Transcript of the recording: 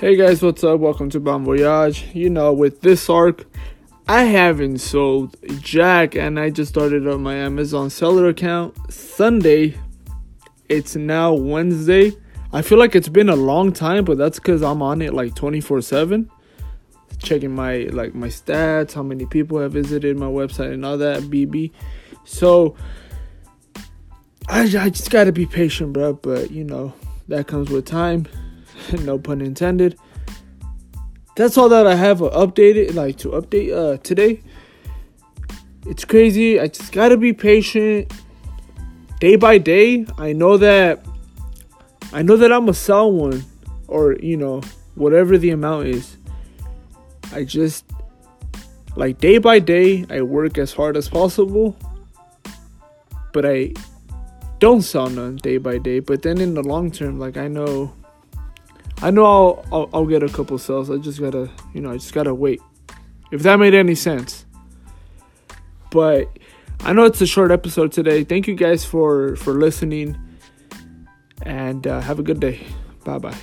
Hey guys, what's up? Welcome to Bon Voyage. You know, with this arc, I haven't sold Jack, and I just started up my Amazon seller account Sunday. It's now Wednesday. I feel like it's been a long time, but that's because I'm on it like 24 7 checking my like my stats how many people have visited my website and all that bb so i, I just gotta be patient bro but you know that comes with time no pun intended. That's all that I have updated, like to update uh, today. It's crazy. I just gotta be patient. Day by day, I know that I know that I'm gonna sell one, or you know, whatever the amount is. I just like day by day, I work as hard as possible, but I don't sell none day by day. But then in the long term, like I know I know I'll, I'll, I'll get a couple sales. I just gotta you know I just gotta wait. If that made any sense. But I know it's a short episode today. Thank you guys for for listening, and uh, have a good day. Bye bye.